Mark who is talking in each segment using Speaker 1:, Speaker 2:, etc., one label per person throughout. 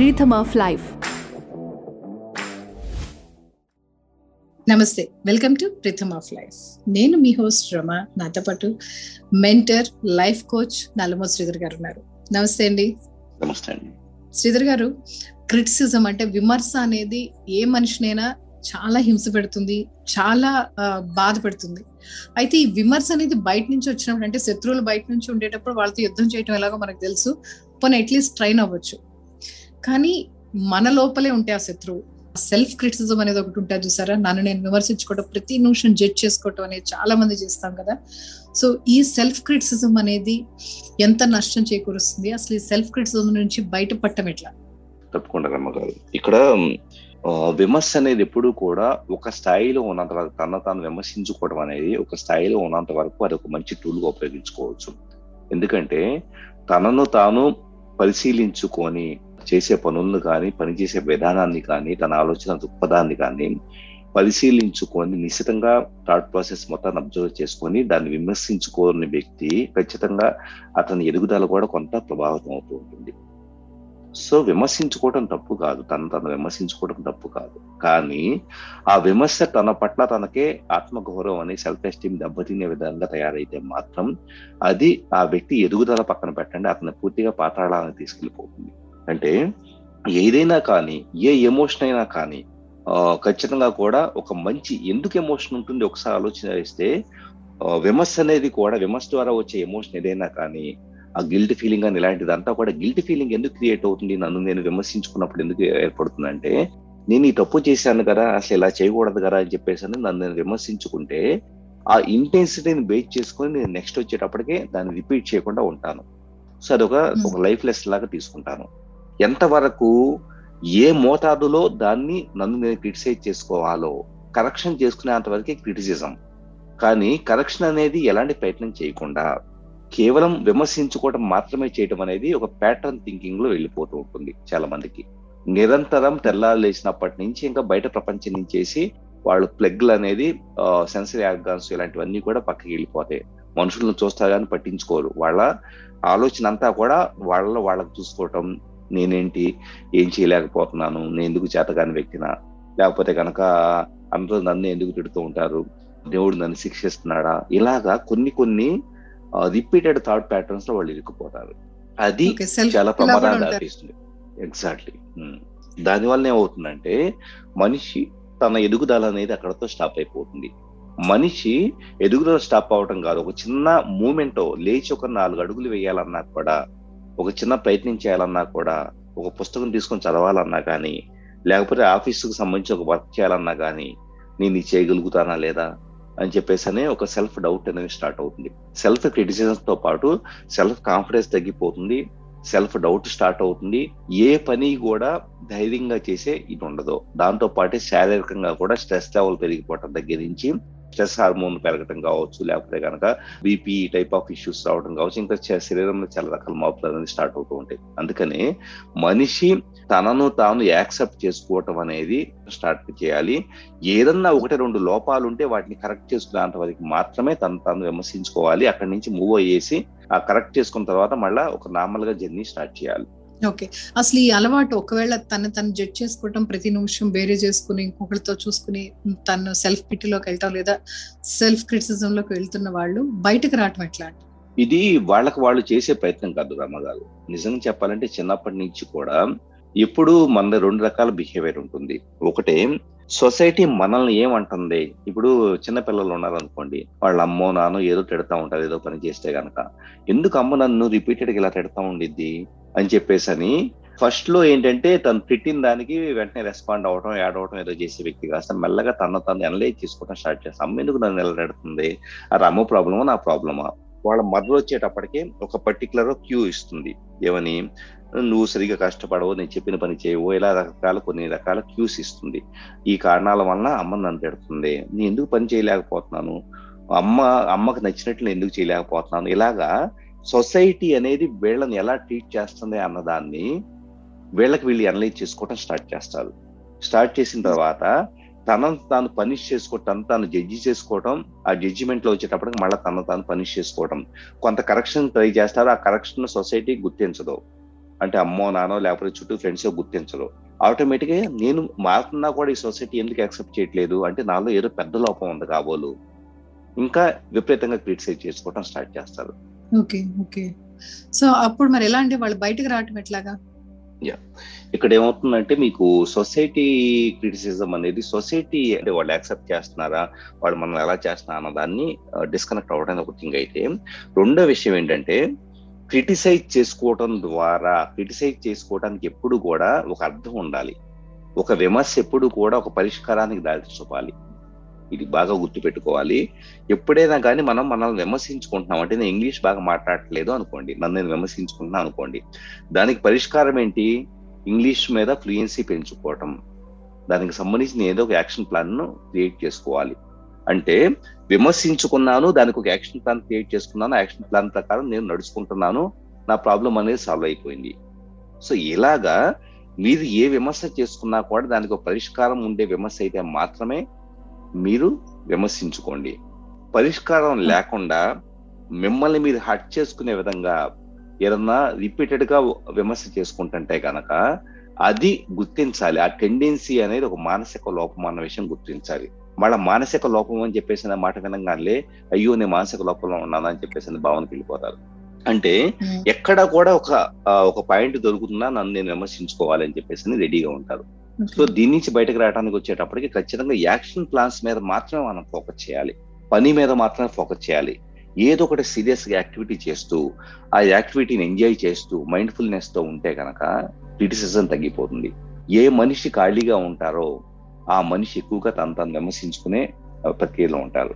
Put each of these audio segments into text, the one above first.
Speaker 1: rhythm of life.
Speaker 2: నమస్తే welcome to rhythm of life నేను మీ హోస్ట్ రమ నాతో పాటు mentor life coach Nallamo Sridhar garu ఉన్నారు. నమస్తే అండి.
Speaker 3: నమస్తే అండి.
Speaker 2: శ్రీధర్ గారు క్రిటిసిజం అంటే విమర్శ అనేది ఏ మనిషినైనా చాలా హింస పెడుతుంది చాలా బాధ పెడుతుంది. అయితే ఈ విమర్శ అనేది బయట నుంచి వచ్చినప్పుడు అంటే శత్రువులు బయట నుంచి ఉండేటప్పుడు వాళ్ళతో యుద్ధం చేయటం ఎలాగో మనకు తెలుసు. పోనీ అట్లీస్ట్ ట్రైన్ అవ్వచ్చు. కానీ మన లోపలే ఉంటే ఆ శత్రువు. సెల్ఫ్ క్రిటిసిజం అనేది ఒకటి ఉంటుంది చూసారా? నన్ను నేను విమర్శించుకోవడం ప్రతి నిమిషం జడ్జ్ చేసుకోవటం అనేది చాలా మంది చేస్తాం కదా. సో ఈ సెల్ఫ్ క్రిటిసిజం అనేది ఎంత నష్టం చేకూరుస్తుంది? అసలు ఈ సెల్ఫ్ క్రిటిసిజం నుంచి బయటపడటం ఎట్లా?
Speaker 3: తప్పకుండా రమ్మగారు. ఇక్కడ విమర్శ అనేది ఎప్పుడు కూడా ఒక స్థాయిలో ఉన్నంత వరకు తన తాను విమర్శించుకోవడం అనేది ఒక స్థాయిలో ఉన్నంత వరకు అది ఒక మంచి టూల్గా ఉపయోగించుకోవచ్చు. ఎందుకంటే తనను తాను పరిశీలించుకొని చేసే పనులను కానీ పనిచేసే విధానాన్ని కానీ తన ఆలోచన దృక్పథాన్ని కానీ పరిశీలించుకొని నిశ్చితంగా థాట్ ప్రాసెస్ మొత్తాన్ని అబ్జర్వ్ చేసుకొని దాన్ని విమర్శించుకోని వ్యక్తి ఖచ్చితంగా అతని ఎదుగుదల కూడా కొంత ప్రభావితం అవుతూ ఉంటుంది. సో విమర్శించుకోవడం తప్పు కాదు. తను తను విమర్శించుకోవడం తప్పు కాదు. కానీ ఆ విమర్శ తన పట్ల తనకే ఆత్మగౌరవం అనే సెల్ఫ్ ఎస్టీమ్ దెబ్బతినే విధంగా తయారైతే మాత్రం అది ఆ వ్యక్తి ఎదుగుదల పక్కన పెట్టండి. అతను పూర్తిగా పాతాళానికి తీసుకెళ్ళిపోతుంది. అంటే ఏదైనా కానీ ఏ ఎమోషన్ అయినా కానీ ఖచ్చితంగా కూడా ఒక మంచి ఎందుకు ఎమోషన్ ఉంటుంది ఒకసారి ఆలోచన చేస్తే విమర్శ అనేది కూడా విమర్శ ద్వారా వచ్చే ఎమోషన్ ఏదైనా కానీ ఆ గిల్ట్ ఫీలింగ్ అని ఇలాంటిదంతా కూడా గిల్ట్ ఫీలింగ్ ఎందుకు క్రియేట్ అవుతుంది నన్ను నేను విమర్శించుకున్నప్పుడు ఎందుకు ఏర్పడుతుందంటే నేను ఈ తప్పు చేశాను కదా అసలు ఇలా చేయకూడదు కదా అని చెప్పేసి అని నన్ను నేను విమర్శించుకుంటే ఆ ఇంటెన్సిటీని బేస్ చేసుకొని నేను నెక్స్ట్ వచ్చేటప్పటికే దాన్ని రిపీట్ చేయకుండా ఉంటాను సో అదొక. ఒక లైఫ్ లెస్ లాగా తీసుకుంటాను ఎంతవరకు ఏ మోతాదులో దాన్ని నన్ను నేను క్రిటిసైజ్ చేసుకోవాలో కరెక్షన్ చేసుకునేంతవరకే క్రిటిసిజం. కానీ కరెక్షన్ అనేది ఎలాంటి ప్రయత్నం చేయకుండా కేవలం విమర్శించుకోవడం మాత్రమే చేయడం అనేది ఒక ప్యాటర్న్ థింకింగ్లో వెళ్ళిపోతూ ఉంటుంది చాలా మందికి. నిరంతరం తెల్లారు లేచినప్పటి నుంచి ఇంకా బయట ప్రపంచం నుంచేసి వాళ్ళు ప్లగ్లు అనేది సెన్సరీ ఆర్గాన్స్ ఇలాంటివన్నీ కూడా పక్కకి వెళ్ళిపోతాయి. మనుషులను చూస్తారు కానీ పట్టించుకోరు. వాళ్ళ ఆలోచన అంతా కూడా వాళ్ళ వాళ్ళకి చూసుకోవటం నేనేంటి? ఏం చేయలేకపోతున్నాను? నేను ఎందుకు చేతగాని వ్యక్తినా? లేకపోతే కనుక అందరూ నన్ను ఎందుకు తిడుతూ ఉంటారు? దేవుడు నన్ను శిక్షిస్తున్నాడా? ఇలాగా కొన్ని కొన్ని రిపీటెడ్ థాట్ ప్యాటర్న్స్లో వాళ్ళు ఇరుక్కుపోతారు. అది చాలా ప్రమాదాన్ని
Speaker 2: ఉంటారు.
Speaker 3: దాటిస్తుంది. ఎగ్జాక్ట్లీ దానివల్ల ఏమవుతుందంటే మనిషి తన ఎదుగుదల అనేది అక్కడతో స్టాప్ అయిపోతుంది. మనిషి ఎదుగుదల స్టాప్ అవటం కాదు. ఒక చిన్న మూమెంట్ లేచి ఒక నాలుగు అడుగులు వేయాలన్నా కూడా ఒక చిన్న ప్రయత్నం చేయాలన్నా కూడా ఒక పుస్తకం తీసుకొని చదవాలన్నా కానీ లేకపోతే ఆఫీసుకు సంబంధించి ఒక వర్క్ చేయాలన్నా కానీ నేను ఇది చేయగలుగుతానా లేదా అని చెప్పేసి అనే ఒక సెల్ఫ్ డౌట్ అనేది స్టార్ట్ అవుతుంది. సెల్ఫ్ క్రిటిసిజమ్స్తో పాటు సెల్ఫ్ కాన్ఫిడెన్స్ తగ్గిపోతుంది. సెల్ఫ్ డౌట్ స్టార్ట్ అవుతుంది. ఏ పని కూడా ధైర్యంగా చేసే ఇది ఉండదు. దాంతో పాటు శారీరకంగా కూడా స్ట్రెస్ లెవెల్ పెరిగిపోవటం దగ్గర నుంచి స్ట్రెస్ హార్మోన్ పెరగటం కావచ్చు లేకపోతే కనుక బీపీ టైప్ ఆఫ్ ఇష్యూస్ రావడం కావచ్చు ఇంకా శరీరంలో చాలా రకాల మార్పులు అనేది స్టార్ట్ అవుతూ ఉంటాయి. అందుకని మనిషి తనను తాను యాక్సెప్ట్ చేసుకోవటం అనేది స్టార్ట్ చేయాలి. ఏదన్నా ఒకటి రెండు లోపాలు ఉంటే వాటిని కరెక్ట్ చేసుకునేంత వరకు మాత్రమే తను తాను విమర్శించుకోవాలి. అక్కడి నుంచి మూవ్ అయ్యేసి ఆ కరెక్ట్ చేసుకున్న తర్వాత మళ్ళీ ఒక నార్మల్గా జర్నీ స్టార్ట్ చేయాలి.
Speaker 2: ఓకే. అసలు ఈ అలవాటు ఒకవేళ తను తను జడ్జ్ చేసుకోవటం ప్రతి నిమిషం వేరే చేసుకుని ఇంకొకరితో చూసుకుని తను సెల్ఫ్ పిటిలోకి వెళ్ళటం లేదా సెల్ఫ్ క్రిటిసిజం లోకి వెళ్తున్న వాళ్ళు బయటకు రావటం ఎట్లా
Speaker 3: ఇది వాళ్ళకి వాళ్ళు చేసే ప్రయత్నం కాదు రమ్మగారు నిజంగా చెప్పాలంటే చిన్నప్పటి నుంచి కూడా ఇప్పుడు మన రెండు రకాల బిహేవియర్ ఉంటుంది. ఒకటే సొసైటీ మనల్ని ఏమంటుంది? ఇప్పుడు చిన్న పిల్లలు ఉన్నారు అనుకోండి వాళ్ళ అమ్మో నాన్న ఏదో తిడతా ఉంటారు ఏదో పని చేస్తే గనక. ఎందుకు అమ్మ నన్ను రిపీటెడ్గా ఇలా తిడతా ఉండిద్ది? అని చెప్పేసి అని ఫస్ట్లో ఏంటంటే తను తిట్టిన దానికి వెంటనే రెస్పాండ్ అవడం యాడ్ అవడం ఏదో చేసే వ్యక్తి కాస్త మెల్లగా తన తను అనలైజ్ చేసుకోవడం స్టార్ట్ చేస్తాం. అమ్మ ఎందుకు నన్ను ఎలా తిడుతుంది? అది అమ్మ ప్రాబ్లమా నా ప్రాబ్లమా? వాళ్ళ మదర్ వచ్చేటప్పటికే ఒక పర్టికులర్ క్యూ ఇస్తుంది. ఏమని? నువ్వు సరిగా కష్టపడవు నేను చెప్పిన పని చేయవు. ఇలా రకరకాల కొన్ని రకాల క్యూస్ ఇస్తుంది. ఈ కారణాల వలన అమ్మ నన్ను పెడుతుంది నేను ఎందుకు పని చేయలేకపోతున్నాను? అమ్మ అమ్మకు నచ్చినట్లు నేను ఎందుకు చేయలేకపోతున్నాను? ఇలాగా సొసైటీ అనేది వీళ్ళని ఎలా ట్రీట్ చేస్తుంది అన్నదాన్ని వీళ్ళకి వీళ్ళు అనలైజ్ చేసుకోవటం స్టార్ట్ చేస్తారు. స్టార్ట్ చేసిన తర్వాత తనను తాను పనిష్ చేసుకోవటం తను తాను జడ్జి చేసుకోవటం ఆ జడ్జిమెంట్లో వచ్చేటప్పటికి మళ్ళీ తను తాను పనిష్ చేసుకోవటం. కొంత కరెక్షన్ ట్రై చేస్తారు ఆ కరెక్షన్ సొసైటీ గుర్తించదు. అంటే అమ్మో నానో లేకపోతే చుట్టూ ఫ్రెండ్స్ గుర్తించరు. ఆటోమేటిక్గా నేను మారుతున్నా కూడా ఈ సొసైటీ ఎందుకు యాక్సెప్ట్ చేయట్లేదు? అంటే నాలో ఏదో పెద్ద లోపం ఉంది కాబోలు. ఇంకా విపరీతంగా క్రిటిసైజ్ చేసుకోవడం స్టార్ట్ చేస్తారు.
Speaker 2: Okay okay. సో అప్పుడు మరి ఎలా అంటే వాళ్ళు బయటకు రావటం ఎట్లాగా?
Speaker 3: ఇక్కడ ఏమవుతుందంటే మీకు సొసైటీ క్రిటిసిజం అనేది సొసైటీ అంటే వాళ్ళు యాక్సెప్ట్ చేస్తున్నారా? వాళ్ళు మనం ఎలా చేస్తున్నా అన్న దాన్ని డిస్కనెక్ట్ అవ్వడానికి ఒక థింగ్ అయితే రెండో విషయం ఏంటంటే క్రిటిసైజ్ చేసుకోవటం ద్వారా క్రిటిసైజ్ చేసుకోవడానికి ఎప్పుడు కూడా ఒక అర్థం ఉండాలి. ఒక విమర్శ ఎప్పుడు కూడా ఒక పరిష్కారానికి దారి చూపాలి. ఇది బాగా గుర్తుపెట్టుకోవాలి. ఎప్పుడైనా కానీ మనం మనల్ని విమర్శించుకుంటున్నాం. అంటే నేను ఇంగ్లీష్ బాగా మాట్లాడట్లేదు అనుకోండి. నన్ను నేను విమర్శించుకుంటున్నాను అనుకోండి. దానికి పరిష్కారం ఏంటి? ఇంగ్లీష్ మీద ఫ్లూయెన్సీ పెంచుకోవటం. దానికి సంబంధించిన ఏదో ఒక యాక్షన్ ప్లాన్ను క్రియేట్ చేసుకోవాలి. అంటే విమర్శించుకున్నాను దానికి ఒక యాక్షన్ ప్లాన్ క్రియేట్ చేసుకున్నాను యాక్షన్ ప్లాన్ ప్రకారం నేను నడుచుకుంటున్నాను నా ప్రాబ్లం అనేది సాల్వ్ అయిపోయింది. సో ఇలాగా మీరు ఏ విమర్శ చేసుకున్నా కూడా దానికి ఒక పరిష్కారం ఉండే విమర్శ అయితే మాత్రమే మీరు విమర్శించుకోండి. పరిష్కారం లేకుండా మిమ్మల్ని మీరు హట్ చేసుకునే విధంగా ఏదన్నా రిపీటెడ్గా విమర్శ చేసుకుంటుంటే గనక అది గుర్తించాలి. ఆ టెండెన్సీ అనేది ఒక మానసిక లోపం అన్న విషయం గుర్తించాలి. మళ్ళీ మానసిక లోపం అని చెప్పేసిన మాట వినంగానే అయ్యో నేను మానసిక లోపంలో ఉన్నాను అని చెప్పేసి భావనకి వెళ్ళిపోతారు. అంటే ఎక్కడ కూడా ఒక ఒక పాయింట్ దొరుకుతున్నా నన్ను నేను విమర్శించుకోవాలి అని చెప్పేసి రెడీగా ఉంటారు. సో దీని నుంచి బయటకు రావడానికి వచ్చేటప్పటికి ఖచ్చితంగా యాక్షన్ ప్లాన్స్ మీద మాత్రమే మనం ఫోకస్ చేయాలి. పని మీద మాత్రమే ఫోకస్ చేయాలి. ఏదో ఒకటి సీరియస్గా యాక్టివిటీ చేస్తూ ఆ యాక్టివిటీని ఎంజాయ్ చేస్తూ మైండ్ఫుల్నెస్తో ఉంటే కనుక క్రిటిసిజం తగ్గిపోతుంది. ఏ మనిషి ఖాళీగా ఉంటారో ఆ మనిషి ఎక్కువగా తను తను విమర్శించుకునే ప్రక్రియలో ఉంటారు.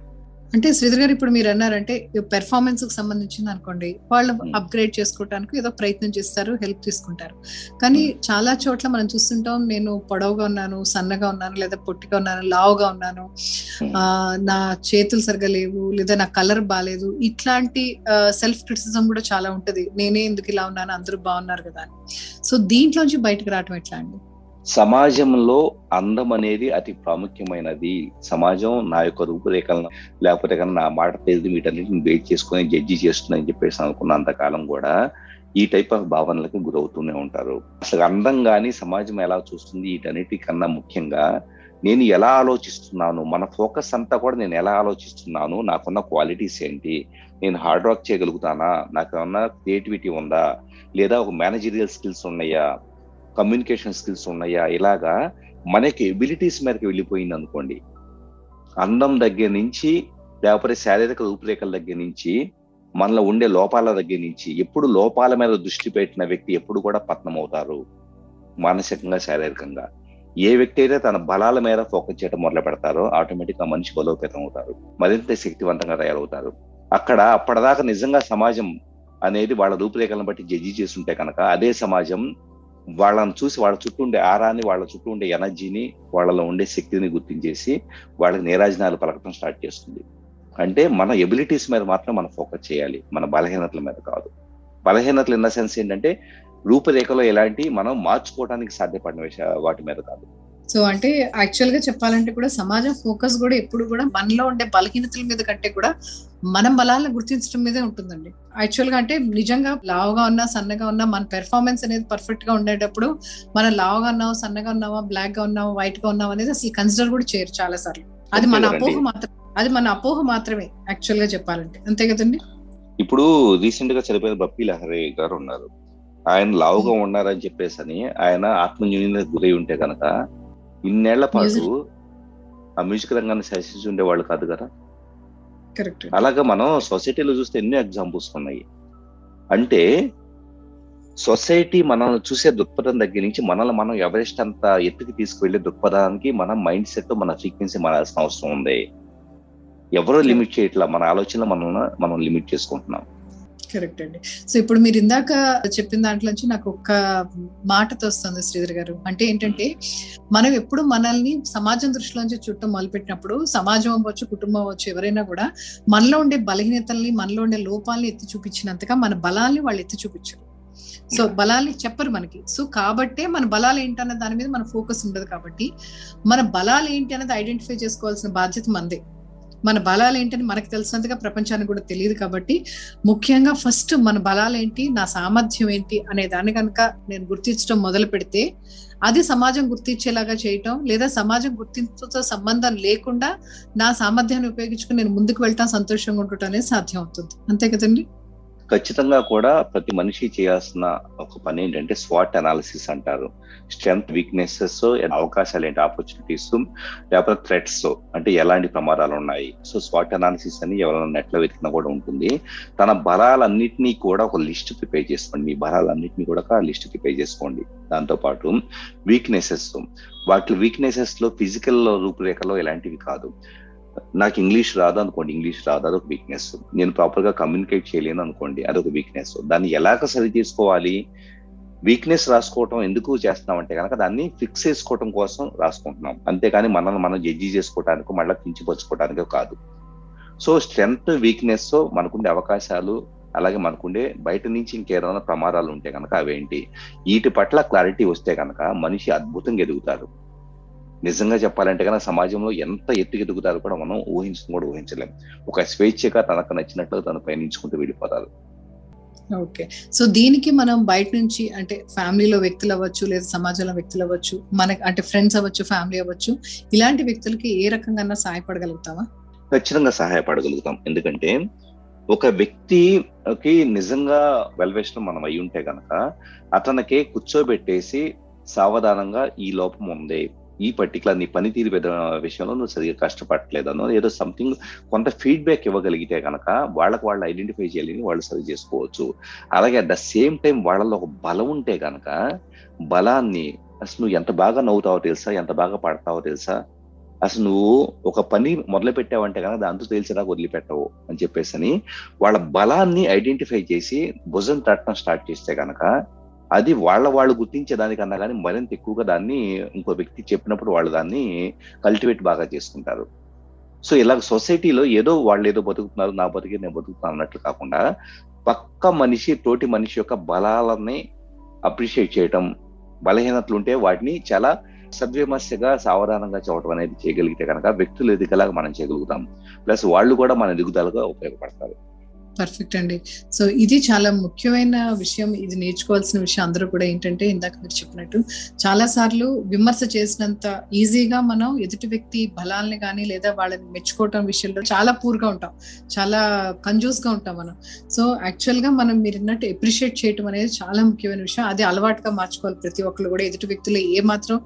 Speaker 2: అంటే శ్రీధర్ గారు ఇప్పుడు మీరు అన్నారంటే పెర్ఫార్మెన్స్కి సంబంధించింది అనుకోండి వాళ్ళు అప్గ్రేడ్ చేసుకోవడానికి ఏదో ప్రయత్నం చేస్తారు హెల్ప్ తీసుకుంటారు. కానీ చాలా చోట్ల మనం చూస్తుంటాం నేను పొడవుగా ఉన్నాను సన్నగా ఉన్నాను లేదా పొట్టిగా ఉన్నాను లావుగా ఉన్నాను ఆ నా చేతులు సరిగా లేవు లేదా నా కలర్ బాగాలేదు ఇట్లాంటి సెల్ఫ్ క్రిటిసిజం కూడా చాలా ఉంటది. నేనే ఎందుకు ఇలా ఉన్నాను అందరూ బాగున్నారు కదా అని. సో దీంట్లోంచి బయటకు రావటం ఎట్లా అండి?
Speaker 3: సమాజంలో అందం అనేది అతి ప్రాముఖ్యమైనది. సమాజం నా యొక్క రూపురేఖలను లేకపోతే కన్నా నా మాట తెలియదు వీటన్నిటిని వెయిట్ చేసుకుని జడ్జి చేస్తుందని చెప్పేసి అనుకున్న అంతకాలం కూడా ఈ టైప్ ఆఫ్ భావనలకు గురవుతూనే ఉంటారు. అసలు అందం కానీ సమాజం ఎలా చూస్తుంది వీటన్నిటికన్నా ముఖ్యంగా నేను ఎలా ఆలోచిస్తున్నాను మన ఫోకస్ అంతా కూడా నేను ఎలా ఆలోచిస్తున్నాను నాకున్న క్వాలిటీస్ ఏంటి నేను హార్డ్ వర్క్ చేయగలుగుతానా నాకు ఏమన్నా క్రియేటివిటీ ఉందా లేదా ఒక మేనేజరియల్ స్కిల్స్ ఉన్నాయా కమ్యూనికేషన్ స్కిల్స్ ఉన్నాయా? ఇలాగా మనకి ఎబిలిటీస్ మీదకి వెళ్ళిపోయింది అనుకోండి. అందం దగ్గర నుంచి లేకపోతే శారీరక రూపురేఖల దగ్గర నుంచి మనలో ఉండే లోపాల దగ్గర నుంచి ఎప్పుడు లోపాల మీద దృష్టి పెట్టిన వ్యక్తి ఎప్పుడు కూడా పతనం అవుతారు మానసికంగా శారీరకంగా. ఏ వ్యక్తి అయితే తన బలాల మీద ఫోకస్ చేయడం మొదలు పెడతారో ఆటోమేటిక్గా మనిషి బలోపేతం అవుతారు. మరింత శక్తివంతంగా తయారవుతారు. అక్కడ అప్పటిదాకా నిజంగా సమాజం అనేది వాళ్ళ రూపురేఖలను బట్టి జడ్జి చేస్తుంటే కనుక అదే సమాజం వాళ్ళని చూసి వాళ్ళ చుట్టూ ఉండే ఆరాన్ని వాళ్ళ చుట్టూ ఉండే ఎనర్జీని వాళ్ళలో ఉండే శక్తిని గుర్తించేసి వాళ్ళకి నీరాజనాలు పలకటం స్టార్ట్ చేస్తుంది. అంటే మన ఎబిలిటీస్ మీద మాత్రం మనం ఫోకస్ చేయాలి. మన బలహీనతల మీద కాదు. బలహీనతలు ఇన్న సెన్స్ ఏంటంటే రూపురేఖలో ఎలాంటి మనం మార్చుకోవడానికి సాధ్యపడిన విషయ వాటి మీద కాదు.
Speaker 2: సో అంటే యాక్చువల్గా చెప్పాలంటే కూడా సమాజం ఫోకస్ కూడా ఎప్పుడు కూడా మనలో ఉండే బలహీనతల మీద కంటే కూడా మనం బలాలను గుర్తించడం మీదే ఉంటుందండి. యాక్చువల్గా అంటే నిజంగా లావుగా ఉన్నా సన్నగా ఉన్నా మన పెర్ఫార్మెన్స్ అనేది పర్ఫెక్ట్గా ఉండేటప్పుడు మనం లావుగా ఉన్నావా సన్నగా ఉన్నావా బ్లాక్గా ఉన్నావా వైట్గా ఉన్నావా అనేది అసలు కన్సిడర్ కూడా చేయరు చాలా సార్లు అది మన అపోహ మాత్రం అది మన అపోహ మాత్రమే యాక్చువల్గా చెప్పాలంటే. అంతే కదండి?
Speaker 3: ఇప్పుడు రీసెంట్గా చనిపోయిన బప్పి లహరి గారు ఉన్నారు. ఆయన లావుగా ఉన్నారని చెప్పేసి అని ఆయన ఆత్మన్యూన్యత గురై ఉంటే కనుక ఇన్నేళ్ళ పాటు ఆ మ్యూజిక్ రంగాన్ని శాసించి ఉండేవాళ్ళు కాదు కదా?
Speaker 2: కరెక్ట్
Speaker 3: అలాగా మనం సొసైటీలో చూస్తే ఎన్నో ఎగ్జాంపుల్స్ ఉన్నాయి. అంటే సొసైటీ మనల్ని చూసే దృక్పథం దగ్గర నుంచి మనల్ని మనం ఎవరెస్ట్ అంత ఎత్తుకి తీసుకువెళ్ళే దృక్పథానికి మన మైండ్ సెట్ మన ఫ్రీక్వెన్సీ మారాల్సిన అవసరం ఉంది. ఎవరో లిమిట్ చేయట్లా మన ఆలోచన మనం మనం లిమిట్ చేసుకుంటున్నాం.
Speaker 2: కరెక్ట్ అండి. సో ఇప్పుడు మీరు ఇందాక చెప్పిన దాంట్లో నుంచి నాకు ఒక్క మాటతో వస్తుంది శ్రీధర్ గారు. అంటే ఏంటంటే మనం ఎప్పుడు మనల్ని సమాజం దృష్టిలోంచి చుట్టం మొదలుపెట్టినప్పుడు సమాజం అవ్వచ్చు కుటుంబం అవ్వచ్చు ఎవరైనా కూడా మనలో ఉండే బలహీనతల్ని మనలో ఉండే లోపాలని ఎత్తి చూపించినంతగా మన బలాల్ని వాళ్ళు ఎత్తి చూపించరు. సో బలాల్ని చెప్పరు మనకి. సో కాబట్టే మన బలాలు ఏంటన్న దాని మీద మన ఫోకస్ ఉండదు కాబట్టి మన బలాలు ఏంటి అనేది ఐడెంటిఫై చేసుకోవాల్సిన బాధ్యత మనదే మన బలాలు ఏంటని మనకు తెలిసినంతగా ప్రపంచానికి కూడా తెలియదు కాబట్టి ముఖ్యంగా ఫస్ట్ మన బలాలు ఏంటి నా సామర్థ్యం ఏంటి అనే దాన్ని కనుక నేను గుర్తించడం మొదలు పెడితే అది సమాజం గుర్తించేలాగా చేయటం లేదా సమాజం గుర్తింపుతో సంబంధం లేకుండా నా సామర్థ్యాన్ని ఉపయోగించుకుని నేను ముందుకు వెళ్ళటం సంతోషంగా ఉండటం అనేది సాధ్యం అవుతుంది. అంతే కదండి?
Speaker 3: ఖచ్చితంగా కూడా ప్రతి మనిషి చేయాల్సిన ఒక పని ఏంటంటే స్వాట్ అనాలిసిస్ అంటారు. స్ట్రెంగ్త్ వీక్నెసెస్ అవకాశాలు ఏంటి ఆపర్చునిటీస్ లేకపోతే థ్రెట్స్ అంటే ఎలాంటి ప్రమాదాలు ఉన్నాయి. సో స్వాట్ అనాలిసిస్ అని ఎవరైనా నెట్లో వెతికినా కూడా ఉంటుంది. తన బలాలన్నింటినీ కూడా ఒక లిస్ట్ ప్రిపేర్ చేసుకోండి. మీ బలాలన్నింటినీ కూడా లిస్ట్ ప్రిపేర్ చేసుకోండి. దాంతో పాటు వీక్నెసెస్ వాటి వీక్నెసెస్లో ఫిజికల్ రూపురేఖలో ఎలాంటివి కాదు. నాకు ఇంగ్లీష్ రాదు అనుకోండి ఇంగ్లీష్ రాదు అదొక వీక్నెస్ నేను ప్రాపర్గా కమ్యూనికేట్ చేయలేను అనుకోండి అదొక వీక్నెస్ దాన్ని ఎలాగ సరి చేసుకోవాలి? వీక్నెస్ రాసుకోవటం ఎందుకు చేస్తున్నామంటే కనుక దాన్ని ఫిక్స్ చేసుకోవటం కోసం రాసుకుంటున్నాం. అంతేకాని మనల్ని మనం జడ్జి చేసుకోవటానికి మళ్ళీ కించిపరుచుకోవటానికో కాదు. సో స్ట్రెంగ్త్ వీక్నెస్ మనకుండే అవకాశాలు అలాగే మనకుండే బయట నుంచి ఇంకేదైనా ప్రమాదాలు ఉంటే కనుక అవేంటి? వీటి పట్ల క్లారిటీ వస్తే కనుక మనిషి అద్భుతంగా ఎదుగుతారు నిజంగా చెప్పాలంటే కనుక సమాజంలో ఎంత ఎత్తుకు ఎదుగుతారో కూడా మనం ఊహించడం కూడా ఊహించలేం. ఒక స్వేచ్ఛగా తనకు నచ్చినట్లు తను పయనించుకుంటూ వెళ్ళిపోతారు.
Speaker 2: ఓకే. సో దీనికి మనం బయట నుంచి అంటే ఫ్యామిలీలో వ్యక్తులు అవ్వచ్చు లేదా సమాజంలో వ్యక్తులు అవ్వచ్చు మనకి అంటే ఫ్రెండ్స్ అవ్వచ్చు ఫ్యామిలీ అవ్వచ్చు ఇలాంటి వ్యక్తులకి ఏ రకంగా సహాయపడగలుగుతావా?
Speaker 3: ఖచ్చితంగా సహాయపడగలుగుతాం. ఎందుకంటే ఒక వ్యక్తికి నిజంగా వెల్వేషన్ మనం అయి ఉంటే గనక అతనికి కూర్చోబెట్టేసి సావధానంగా ఈ లోపం ఉంది. ఈ పర్టికులర్ నీ పనితీరు విషయంలో నువ్వు సరిగ్గా కష్టపడట్లేదనో ఏదో సంథింగ్ కొంత ఫీడ్బ్యాక్ ఇవ్వగలిగితే కనుక వాళ్ళకి వాళ్ళు ఐడెంటిఫై చేయాలని వాళ్ళు సరి చేసుకోవచ్చు. అలాగే అట్ ద సేమ్ టైం వాళ్ళలో ఒక బలం ఉంటే కనుక బలాన్ని అసలు నువ్వు ఎంత బాగా నవ్వుతావో తెలుసా? ఎంత బాగా పడతావో తెలుసా? అసలు నువ్వు ఒక పని మొదలు పెట్టావంటే కనుక దాంతో తెలిసేదాకా వదిలిపెట్టవు అని చెప్పేసి అని వాళ్ళ బలాన్ని ఐడెంటిఫై చేసి భుజం తట్టడం స్టార్ట్ చేస్తే కనుక అది వాళ్ళ వాళ్ళు గుర్తించేదానికన్నా కానీ మరింత ఎక్కువగా దాన్ని ఇంకో వ్యక్తి చెప్పినప్పుడు వాళ్ళు దాన్ని కల్టివేట్ బాగా చేసుకుంటారు. సో ఇలా సొసైటీలో ఏదో వాళ్ళు ఏదో బతుకుతున్నారు నా బతికే నేను బతుకుతున్నాను అన్నట్లు కాకుండా పక్క మనిషి తోటి మనిషి యొక్క బలాలని అప్రిషియేట్ చేయటం బలహీనతలు ఉంటే వాటిని చాలా సద్విమర్శగా సావధానంగా చూడటం అనేది చేయగలిగితే కనుక వ్యక్తులు ఎదిగేలాగా మనం చేయగలుగుతాం. ప్లస్ వాళ్ళు కూడా మన ఎదుగుదలగా ఉపయోగపడతారు.
Speaker 2: పర్ఫెక్ట్ అండి. సో ఇది చాలా ముఖ్యమైన విషయం. ఇది నేర్చుకోవాల్సిన విషయం అందరూ కూడా ఏంటంటే ఇందాక మీరు చెప్పినట్టు చాలా సార్లు విమర్శ చేసినంత ఈజీగా మనం ఎదుటి వ్యక్తి బలాల్ని కానీ లేదా వాళ్ళని మెచ్చుకోవటం విషయంలో చాలా పూర్గా ఉంటాం. చాలా కంజూస్గా ఉంటాం మనం. సో యాక్చువల్గా మనం మీరు అన్నట్టు ఎప్రిషియేట్ చేయటం అనేది చాలా ముఖ్యమైన విషయం. అది అలవాటుగా మార్చుకోవాలి ప్రతి ఒక్కరు కూడా. ఎదుటి వ్యక్తులు ఏ మాత్రం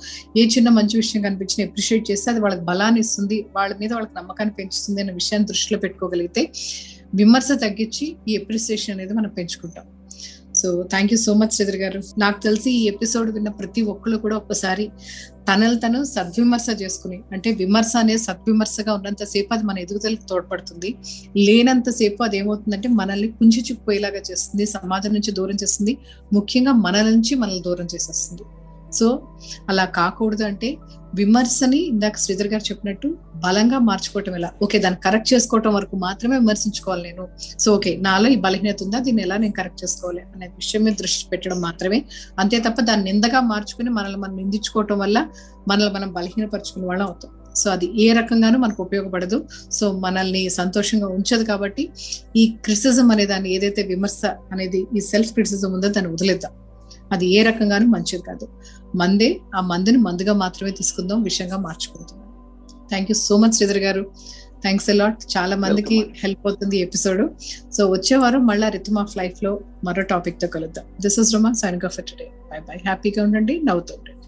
Speaker 2: ఏ చిన్న మంచి విషయం కనిపించినా ఎప్రిషియేట్ చేస్తే అది వాళ్ళకి బలాన్ని ఇస్తుంది. వాళ్ళ మీద వాళ్ళకి నమ్మకాన్ని పెంచుతుంది అనే విషయాన్ని దృష్టిలో పెట్టుకోగలిగితే విమర్శ తగ్గించి ఈ ఎప్రిసియేషన్ అనేది మనం పెంచుకుంటాం. So thank you so much Sridhar గారు. నాకు తెలిసి ఈ ఎపిసోడ్ విన్న ప్రతి ఒక్కరు కూడా ఒక్కసారి తనలు తను సద్విమర్శ చేసుకుని అంటే విమర్శ అనేది సద్విమర్శగా ఉన్నంత సేపు అది మన ఎదుగుదలకు తోడ్పడుతుంది. లేనంత సేపు అది ఏమవుతుందంటే మనల్ని కుంచిచుకుపోయేలాగా చేస్తుంది సమాజం నుంచి దూరం చేస్తుంది. ముఖ్యంగా మన నుంచి మనల్ని దూరం చేసేస్తుంది. సో అలా కాకూడదు అంటే విమర్శని ఇందాక శ్రీధర్ గారు చెప్పినట్టు బలంగా మార్చుకోవటం ఎలా? ఓకే దాన్ని కరెక్ట్ చేసుకోవటం వరకు మాత్రమే విమర్శించుకోవాలి నేను. సో ఓకే నాలో ఈ బలహీనత ఉందా? దీన్ని ఎలా నేను కరెక్ట్ చేసుకోవాలి అనే విషయం మీద దృష్టి పెట్టడం మాత్రమే. అంతే తప్ప దాన్ని నిందగా మార్చుకుని మనల్ని మనం నిందించుకోవటం వల్ల మనల్ని మనం బలహీనపరచుకునే వాళ్ళం అవుతాం. సో అది ఏ రకంగానూ మనకు ఉపయోగపడదు. సో మనల్ని సంతోషంగా ఉంచదు కాబట్టి ఈ క్రిటిసిజం అనే దాన్ని ఏదైతే విమర్శ అనేది ఈ సెల్ఫ్ క్రిటిసిజం ఉందో దాన్ని వదిలేద్దాం. అది ఏ రకంగానూ మంచిది కాదు. మందే ఆ మందుని మందుగా మాత్రమే తీసుకుందాం విషయంగా మార్చుకుందాం. Thank you so much Sridhar గారు. థ్యాంక్స్ అలాట్ చాలా మందికి హెల్ప్ అవుతుంది ఎపిసోడ్ సో వచ్చే వారం మళ్ళీ రిథమ్ ఆఫ్ లైఫ్లో మరో టాపిక్తో కలుద్దాం. This is Roma sign off today bye bye హ్యాపీగా ఉండండి నవ్వుతుండండి